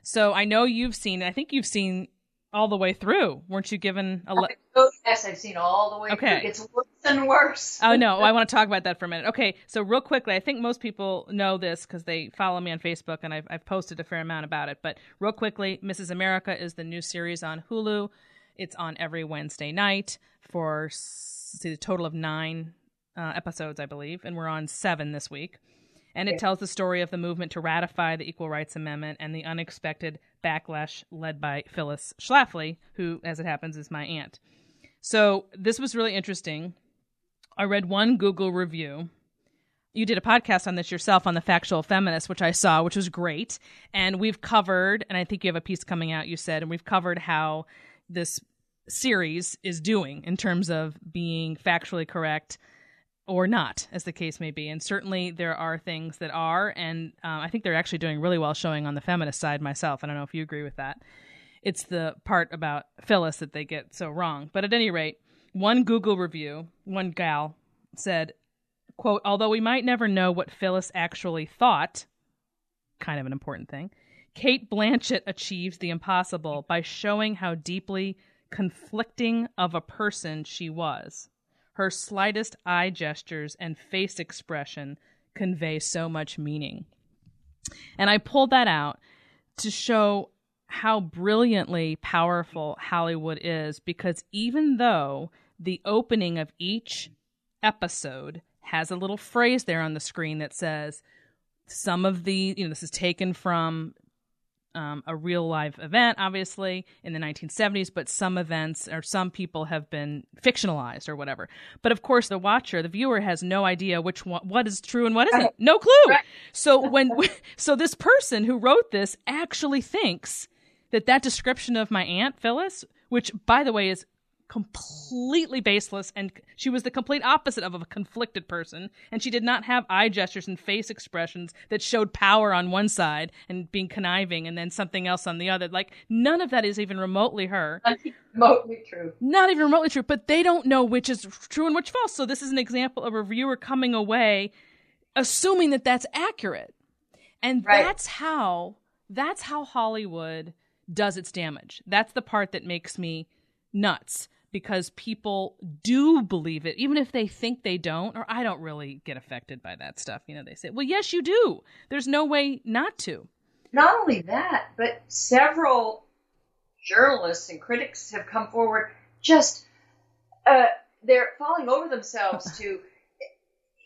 So I know you've seen I think you've seen all the way through. Weren't you given a le- Oh, yes, I've seen all the way Okay. through. It's worse and worse. Oh no, I want to talk about that for a minute. Okay, so real quickly, I think most people know this because they follow me on Facebook and I've, I've posted a fair amount about it. But real quickly, Mrs. America is the new series on Hulu. It's on every Wednesday night for see, a total of nine uh, episodes, I believe, and we're on seven this week. And it tells the story of the movement to ratify the Equal Rights Amendment and the unexpected backlash led by Phyllis Schlafly, who, as it happens, is my aunt. So this was really interesting. I read one Google review. You did a podcast on this yourself on the factual feminist, which I saw, which was great. And we've covered, and I think you have a piece coming out, you said, and we've covered how this series is doing in terms of being factually correct or not, as the case may be. And certainly there are things that are, and um, I think they're actually doing really well showing on the feminist side myself. I don't know if you agree with that. It's the part about Phyllis that they get so wrong. But at any rate, one Google review, one gal said, quote, although we might never know what Phyllis actually thought, kind of an important thing, Cate Blanchett achieves the impossible by showing how deeply conflicting of a person she was. Her slightest eye gestures and face expression convey so much meaning. And I pulled that out to show how brilliantly powerful Hollywood is because even though the opening of each episode has a little phrase there on the screen that says some of the, you know, this is taken from um, a real live event, obviously, in the 1970s, but some events or some people have been fictionalized or whatever. But of course, the watcher, the viewer, has no idea which one, what is true and what isn't. No clue. Right. So when, so this person who wrote this actually thinks that that description of my aunt Phyllis, which by the way is completely baseless and she was the complete opposite of a conflicted person and she did not have eye gestures and face expressions that showed power on one side and being conniving and then something else on the other. Like none of that is even remotely her. Remotely true. Not even remotely true but they don't know which is true and which false. So this is an example of a viewer coming away assuming that that's accurate. And Right. that's how that's how hollywood does its damage. That's the part that makes me nuts because people do believe it even if they think they don't or i don't really get affected by that stuff you know they say well yes you do there's no way not to not only that, but several journalists and critics have come forward just uh, they're falling over themselves to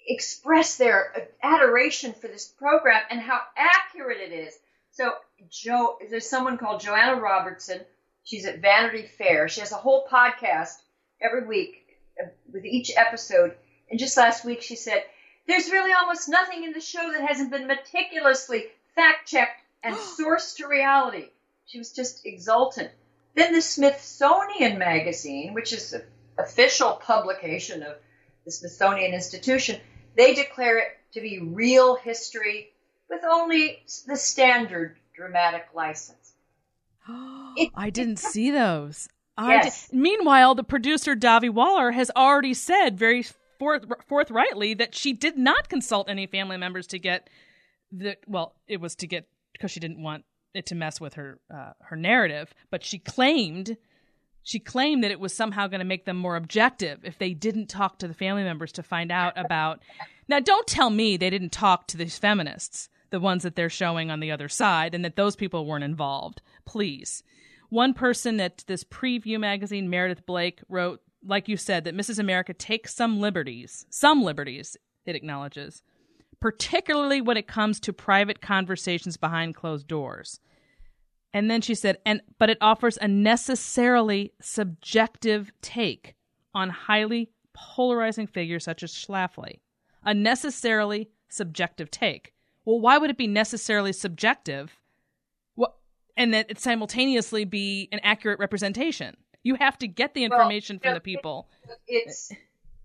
express their adoration for this program and how accurate it is. So, Joe, there's someone called Joanna Robinson. She's at Vanity Fair. She has a whole podcast every week uh, with each episode. And just last week, she said, "There's really almost nothing in the show that hasn't been meticulously fact checked and sourced to reality." She was just exultant. Then the Smithsonian Magazine, which is the official publication of the Smithsonian Institution, they declare it to be real history with only the standard dramatic license. It- I didn't see those. Yes. Meanwhile, the producer Dahvi Waller has already said very forth- forthrightly that she did not consult any family members to get the well, it was to get because she didn't want it to mess with her uh, her narrative, but she claimed she claimed that it was somehow going to make them more objective if they didn't talk to the family members to find out about. Now, don't tell me they didn't talk to these feminists, the ones that they're showing on the other side, and that those people weren't involved. Please. One person at this preview magazine, Meredith Blake, wrote, like you said, that Mrs. America takes some liberties, some liberties, it acknowledges, particularly when it comes to private conversations behind closed doors. And then she said, and but it offers a necessarily subjective take on highly polarizing figures such as Schlafly. A necessarily subjective take. Well, why would it be necessarily subjective? And that it simultaneously be an accurate representation? You have to get the Well, information from yeah, the people. It's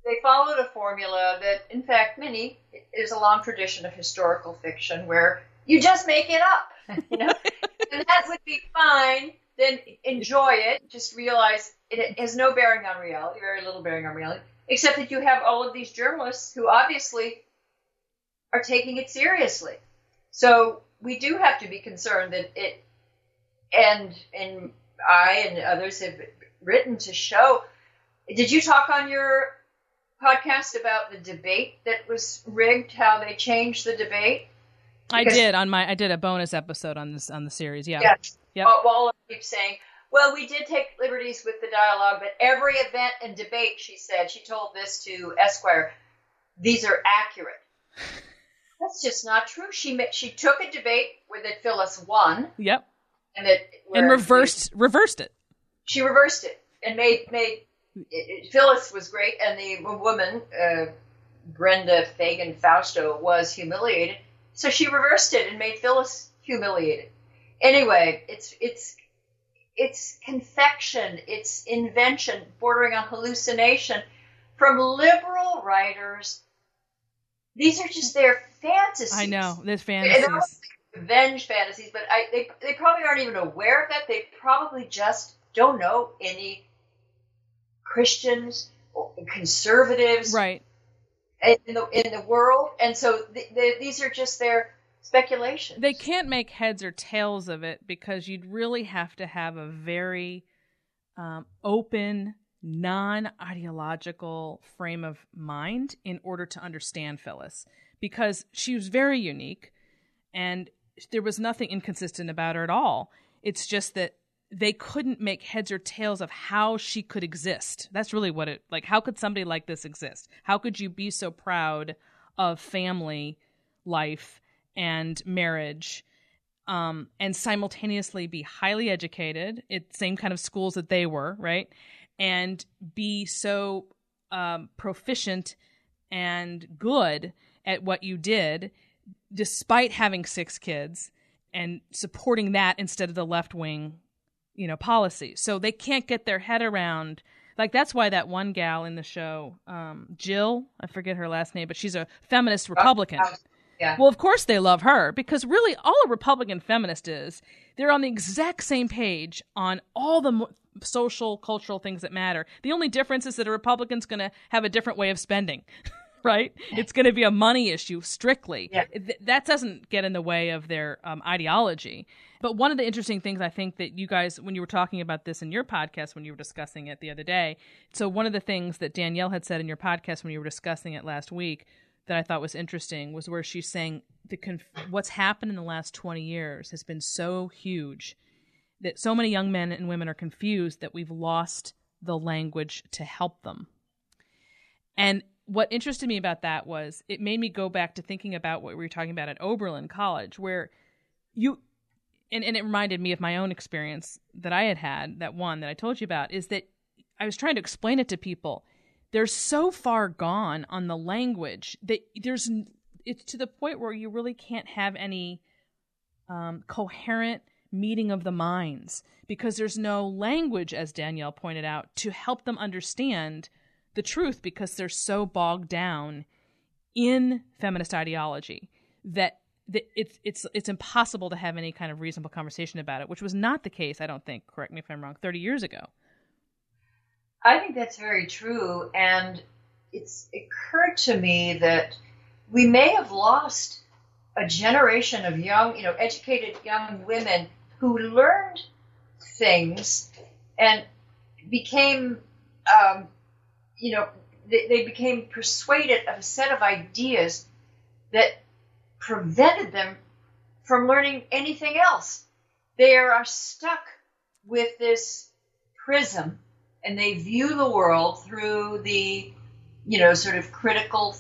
they followed a formula that, in fact, many is a long tradition of historical fiction where you just make it up, you know, and that would be fine. Then enjoy it. Just realize it has no bearing on reality, very little bearing on reality, except that you have all of these journalists who obviously are taking it seriously. So we do have to be concerned that it, and and I and others have written to show. Did you talk on your podcast about the debate that was rigged? How they changed the debate? I did on my I did a bonus episode on this on the series. Yeah. Yes. Yep. Wa- Waller keeps saying, well, we did take liberties with the dialogue, but every event and debate, she said, she told this to Esquire, these are accurate. That's just not true. She she took a debate where that Phyllis won, Yep. And that And reversed reversed it. She reversed it and made made it, it- Phyllis was great, and the woman uh, Brenda Feigen Fasteau was humiliated. So she reversed it and made Phyllis humiliated. Anyway, it's it's it's confection, it's invention bordering on hallucination from liberal writers. These are just their fantasies. I know. There's fantasies. Revenge fantasies, but I, they they probably aren't even aware of that. They probably just don't know any Christians or conservatives Right. in the in the world, and so th- th- these are just their speculations. They can't make heads or tails of it because you'd really have to have a very um, open, non ideological frame of mind in order to understand Phyllis because she was very unique and there was nothing inconsistent about her at all. It's just that they couldn't make heads or tails of how she could exist. That's really what it like how could somebody like this exist? How could you be so proud of family life and marriage um, and simultaneously be highly educated at same kind of schools that they were, right? And be so um, proficient and good at what you did, despite having six kids and supporting that instead of the left wing, you know, policy. So they can't get their head around Like that's why that one gal in the show, um, Jill, I forget her last name, but she's a feminist Republican. Yeah. Well, of course they love her because really all a Republican feminist is, they're on the exact same page on all the mo- social, cultural things that matter. The only difference is that a Republican's going to have a different way of spending. right? It's going to be a money issue strictly. Yeah. Th- that doesn't get in the way of their um, ideology. But one of the interesting things I think that you guys, when you were talking about this in your podcast, when you were discussing it the other day, so one of the things that Danielle had said in your podcast when you were discussing it last week that I thought was interesting was where she's saying the conf- what's happened in the last 20 years has been so huge that so many young men and women are confused that we've lost the language to help them. And what interested me about that was it made me go back to thinking about what we were talking about at Oberlin College, where you, and, and it reminded me of my own experience that I had had, that one that I told you about, is that I was trying to explain it to people. They're so far gone on the language that there's, it's to the point where you really can't have any um, coherent meeting of the minds because there's no language, as Danielle pointed out, to help them understand the truth because they're so bogged down in feminist ideology that, it's it's it's impossible to have any kind of reasonable conversation about it, which was not the case, I don't think, correct me if I'm wrong, 30 years ago. I think that's very true, and it's occurred to me that we may have lost a generation of young, you know, educated young women who learned things and became, um, you know, they, they became persuaded of a set of ideas that prevented them from learning anything else. They are stuck with this prism and they view the world through the, you know, sort of critical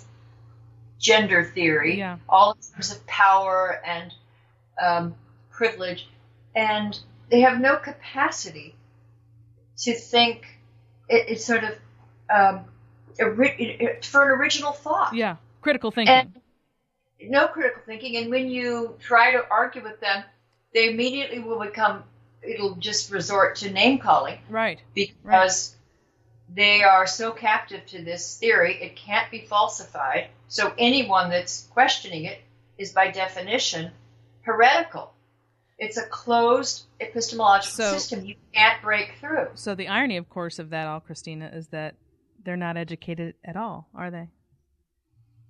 gender theory, Yeah. all in terms of power and um, privilege, and they have no capacity to think. It, it's sort of um, for an original thought Yeah, critical thinking. and no critical thinking. And when you try to argue with them, they immediately will become. It'll just resort to name calling right. because they are so captive to this theory, it can't be falsified. So anyone that's questioning it is by definition heretical. It's a closed epistemological So- system you can't break through. So the irony, of course, of that all, Christina, is that they're not educated at all, are they?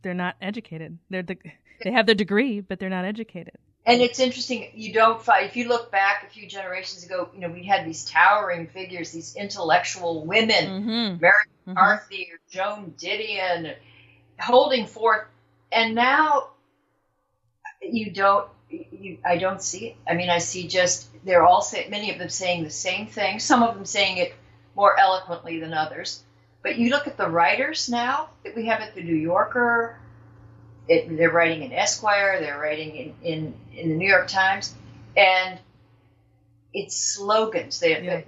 They're not educated. They're the, they have their degree, but they're not educated. And it's interesting, you don't find, if you look back a few generations ago, you know, we had these towering figures, these intellectual women, Mm-hmm. Mary Mhm. Or Joan Didion, holding forth. And now you don't, you, I don't see it. I mean, I see just, they're all, say, many of them saying the same thing, some of them saying it more eloquently than others. But you look at the writers now that we have at the New Yorker, it, they're writing in Esquire, they're writing in, in, in the New York Times, and it's slogans. They, Yeah.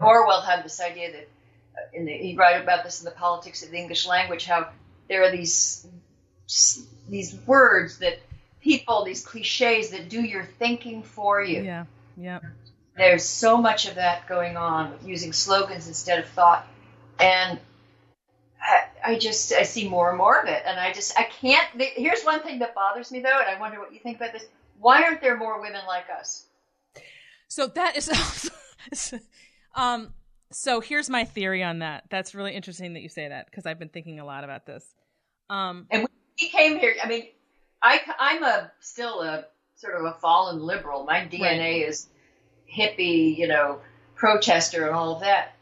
Orwell had this idea that, uh, in the, he wrote about this in the politics of the English language, how there are these these words that people, these cliches that do your thinking for you. Yeah. Yeah. There's so much of that going on with using slogans instead of thought, and I, just I see more and more of it, and I just I can't. Here's one thing that bothers me though, and I wonder what you think about this. Why aren't there more women like us? So that is, um. So here's my theory on that. That's really interesting that you say that because I've been thinking a lot about this. Um. And when he came here, I mean, I I'm a still a sort of a fallen liberal. My DNA is hippie, you know, protester and all of that.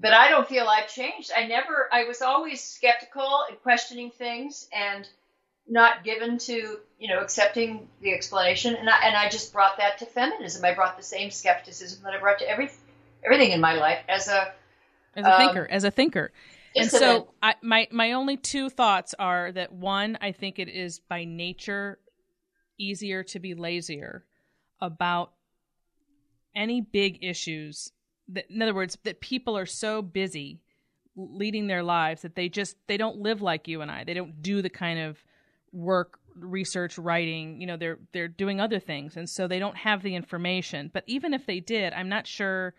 But I don't feel I've changed. I never. I was always skeptical and questioning things and not given to you know accepting the explanation. And I and I just brought that to feminism. I brought the same skepticism that I brought to every everything in my life as a as a Um, thinker, as a thinker. And so. I, my my only two thoughts are that one, I think it is by nature easier to be lazier about any big issues. That, in other words, that people are so busy leading their lives that they just they don't live like you and I. They don't do the kind of work, research, writing. You know, they're they're doing other things, and so they don't have the information. But even if they did, I'm not sure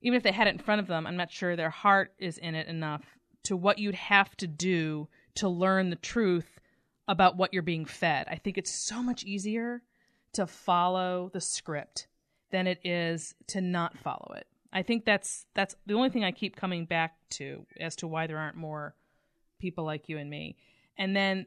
even if they had it in front of them, I'm not sure their heart is in it enough to what you'd have to do to learn the truth about what you're being fed. I think it's so much easier to follow the script than it is to not follow it. I think that's that's the only thing I keep coming back to as to why there aren't more people like you and me. And then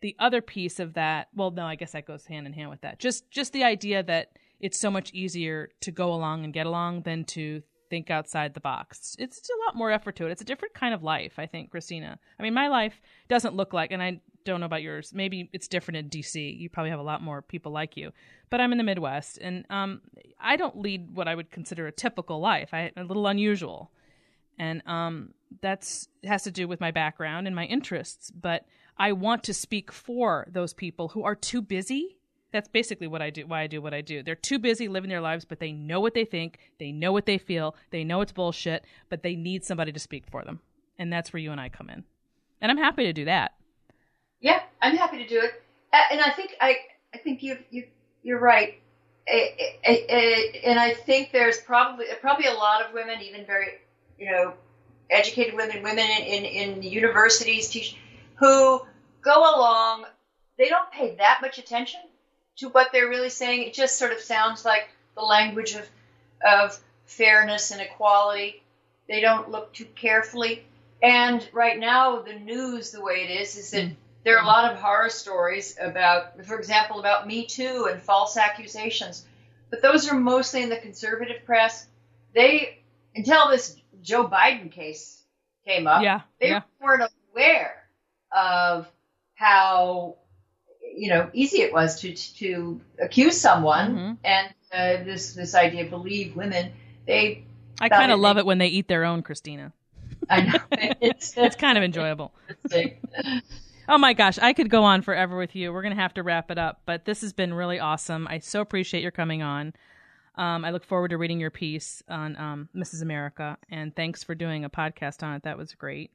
the other piece of that, well no, I guess that goes hand in hand with that. Just just the idea that it's so much easier to go along and get along than to think outside the box. It's a lot more effort to it. It's a different kind of life, I think, Christina. I mean, my life doesn't look like, and I don't know about yours. Maybe it's different in DC. You probably have a lot more people like you, but I'm in the Midwest, and um, I don't lead what I would consider a typical life. A little unusual, and um, that's has to do with my background and my interests. But I want to speak for those people who are too busy that's basically what I do. Why I do what I do. They're too busy living their lives, but they know what they think. They know what they feel. They know it's bullshit, but they need somebody to speak for them, and that's where you and I come in. And I'm happy to do that. Yeah, I'm happy to do it. And I think I I think you you you're right. And I think there's probably probably a lot of women, even very you know educated women, women in in, in universities, teach, who go along. They don't pay that much attention to what they're really saying. It just sort of sounds like the language of of fairness and equality. They don't look too carefully. And right now, the news, the way it is, is that mm. there are a lot of horror stories about, for example, about Me Too and false accusations. But those are mostly in the conservative press. They, until this Joe Biden case came up, yeah, they yeah. weren't aware of how you know easy it was to to accuse someone mm-hmm. and uh, this this idea believe women they I kind of love it when they eat their own Christina. I know it's, it's kind of enjoyable. oh my gosh, I could go on forever with you. We're gonna have to wrap it up, but this has been really awesome. I so appreciate your coming on. Um, I look forward to reading your piece on um, Mrs. America, and thanks for doing a podcast on it. That was great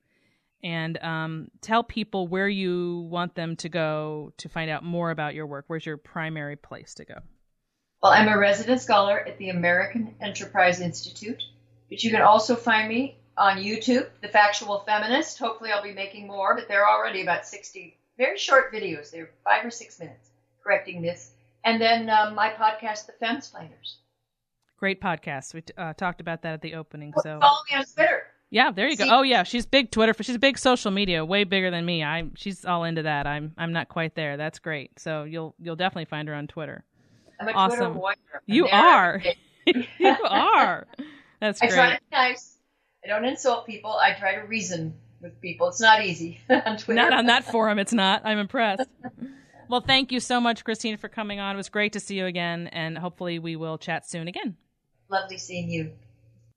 and um, tell people where you want them to go to find out more about your work. Where's your primary place to go? Well, I'm a resident scholar at the American Enterprise Institute, but you can also find me on YouTube, The Factual Feminist. Hopefully, I'll be making more, but there are already about 60 very short videos. They're five or six minutes correcting this. And then um, my podcast, The Femsplainers. Great podcast. We uh, talked about that at the opening. Well, so follow me on Twitter yeah, there you go. Oh yeah, she's big Twitter. She's a big social media, way bigger than me. I'm she's all into that. I'm I'm not quite there. That's great. So you'll you'll definitely find her on Twitter. I'm a awesome. Twitter. You are. you are. That's great. I try to be nice. I don't insult people. I try to reason with people. It's not easy on Twitter. Not on that forum. It's not. I'm impressed. well, thank you so much, Christine, for coming on. It was great to see you again, and hopefully we will chat soon again. Lovely seeing you.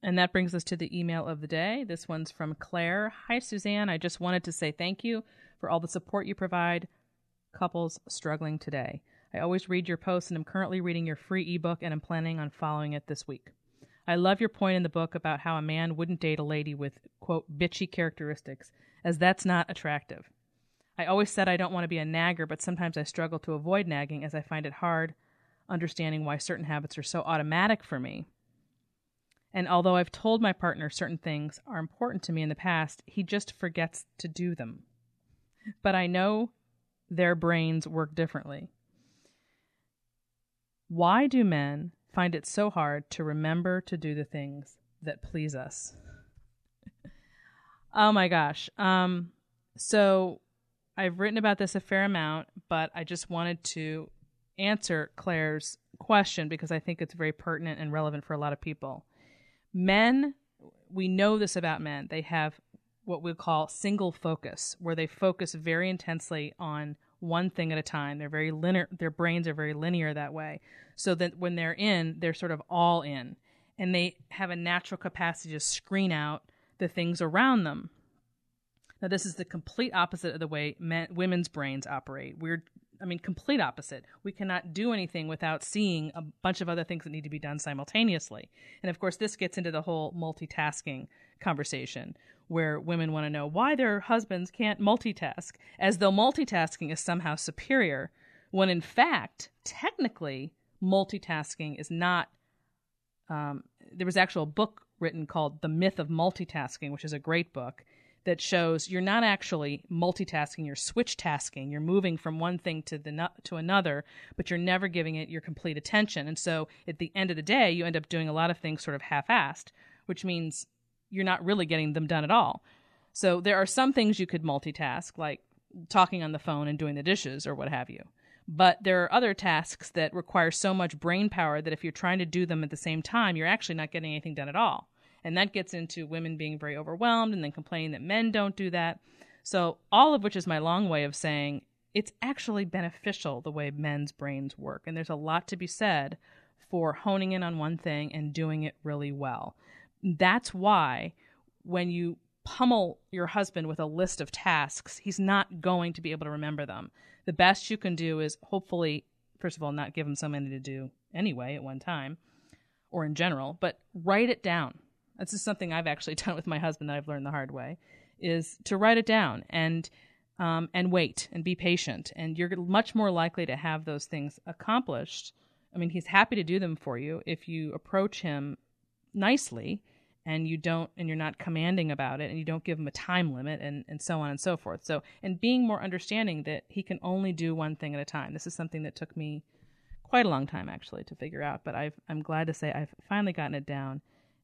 And that brings us to the email of the day. This one's from Claire. Hi, Suzanne. I just wanted to say thank you for all the support you provide couples struggling today. I always read your posts and I'm currently reading your free ebook and I'm planning on following it this week. I love your point in the book about how a man wouldn't date a lady with, quote, bitchy characteristics, as that's not attractive. I always said I don't want to be a nagger, but sometimes I struggle to avoid nagging as I find it hard understanding why certain habits are so automatic for me and although I've told my partner certain things are important to me in the past, he just forgets to do them. But I know their brains work differently. Why do men find it so hard to remember to do the things that please us? oh my gosh. Um, so I've written about this a fair amount, but I just wanted to answer Claire's question because I think it's very pertinent and relevant for a lot of people men we know this about men they have what we call single focus where they focus very intensely on one thing at a time. They're very linear their brains are very linear that way. So that when they're in they're sort of all in. And they have a natural capacity to screen out the things around them. Now this is the complete opposite of the way men, women's brains operate. We're I mean, complete opposite. We cannot do anything without seeing a bunch of other things that need to be done simultaneously. And of course, this gets into the whole multitasking conversation where women want to know why their husbands can't multitask, as though multitasking is somehow superior, when in fact, technically, multitasking is not. Um, there was actual book written called The Myth of Multitasking, which is a great book that shows you're not actually multitasking, you're switch tasking. You're moving from one thing to the to another, but you're never giving it your complete attention. And so at the end of the day, you end up doing a lot of things sort of half-assed, which means you're not really getting them done at all. So there are some things you could multitask, like talking on the phone and doing the dishes or what have you. But there are other tasks that require so much brain power that if you're trying to do them at the same time, you're actually not getting anything done at all. And that gets into women being very overwhelmed and then complaining that men don't do that. So, all of which is my long way of saying it's actually beneficial the way men's brains work. And there's a lot to be said for honing in on one thing and doing it really well. That's why when you pummel your husband with a list of tasks, he's not going to be able to remember them. The best you can do is hopefully, first of all, not give him so many to do anyway at one time or in general, but write it down. This is something I've actually done with my husband that I've learned the hard way, is to write it down and um, and wait and be patient, and you're much more likely to have those things accomplished. I mean, he's happy to do them for you if you approach him nicely and you don't and you're not commanding about it and you don't give him a time limit and, and so on and so forth. So and being more understanding that he can only do one thing at a time. This is something that took me quite a long time actually to figure out but I've, i'm glad to say i've finally gotten it down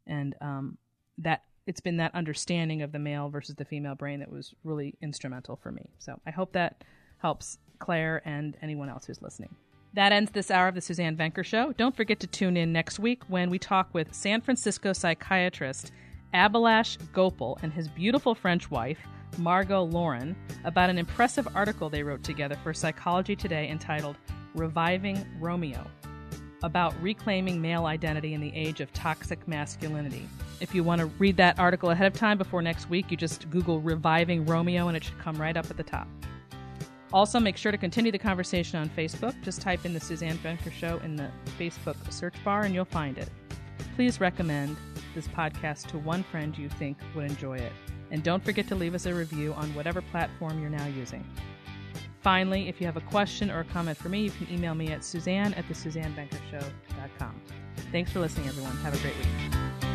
and um, that it's been that understanding of the male versus the female brain that was really instrumental for me. So I hope that helps Claire and anyone else who's listening. That ends this hour of the Suzanne Venker Show. Don't forget to tune in next week when we talk with San Francisco psychiatrist Abhilash Gopal and his beautiful French wife, Margot Lauren, about an impressive article they wrote together for Psychology Today entitled Reviving Romeo about reclaiming male identity in the age of toxic masculinity. If you want to read that article ahead of time before next week, you just Google Reviving Romeo and it should come right up at the top. Also, make sure to continue the conversation on Facebook. Just type in the Suzanne Venker Show in the Facebook search bar and you'll find it. Please recommend this podcast to one friend you think would enjoy it. And don't forget to leave us a review on whatever platform you're now using. Finally, if you have a question or a comment for me, you can email me at suzanne at thesuzannevenkershow.com. Thanks for listening, everyone. Have a great week.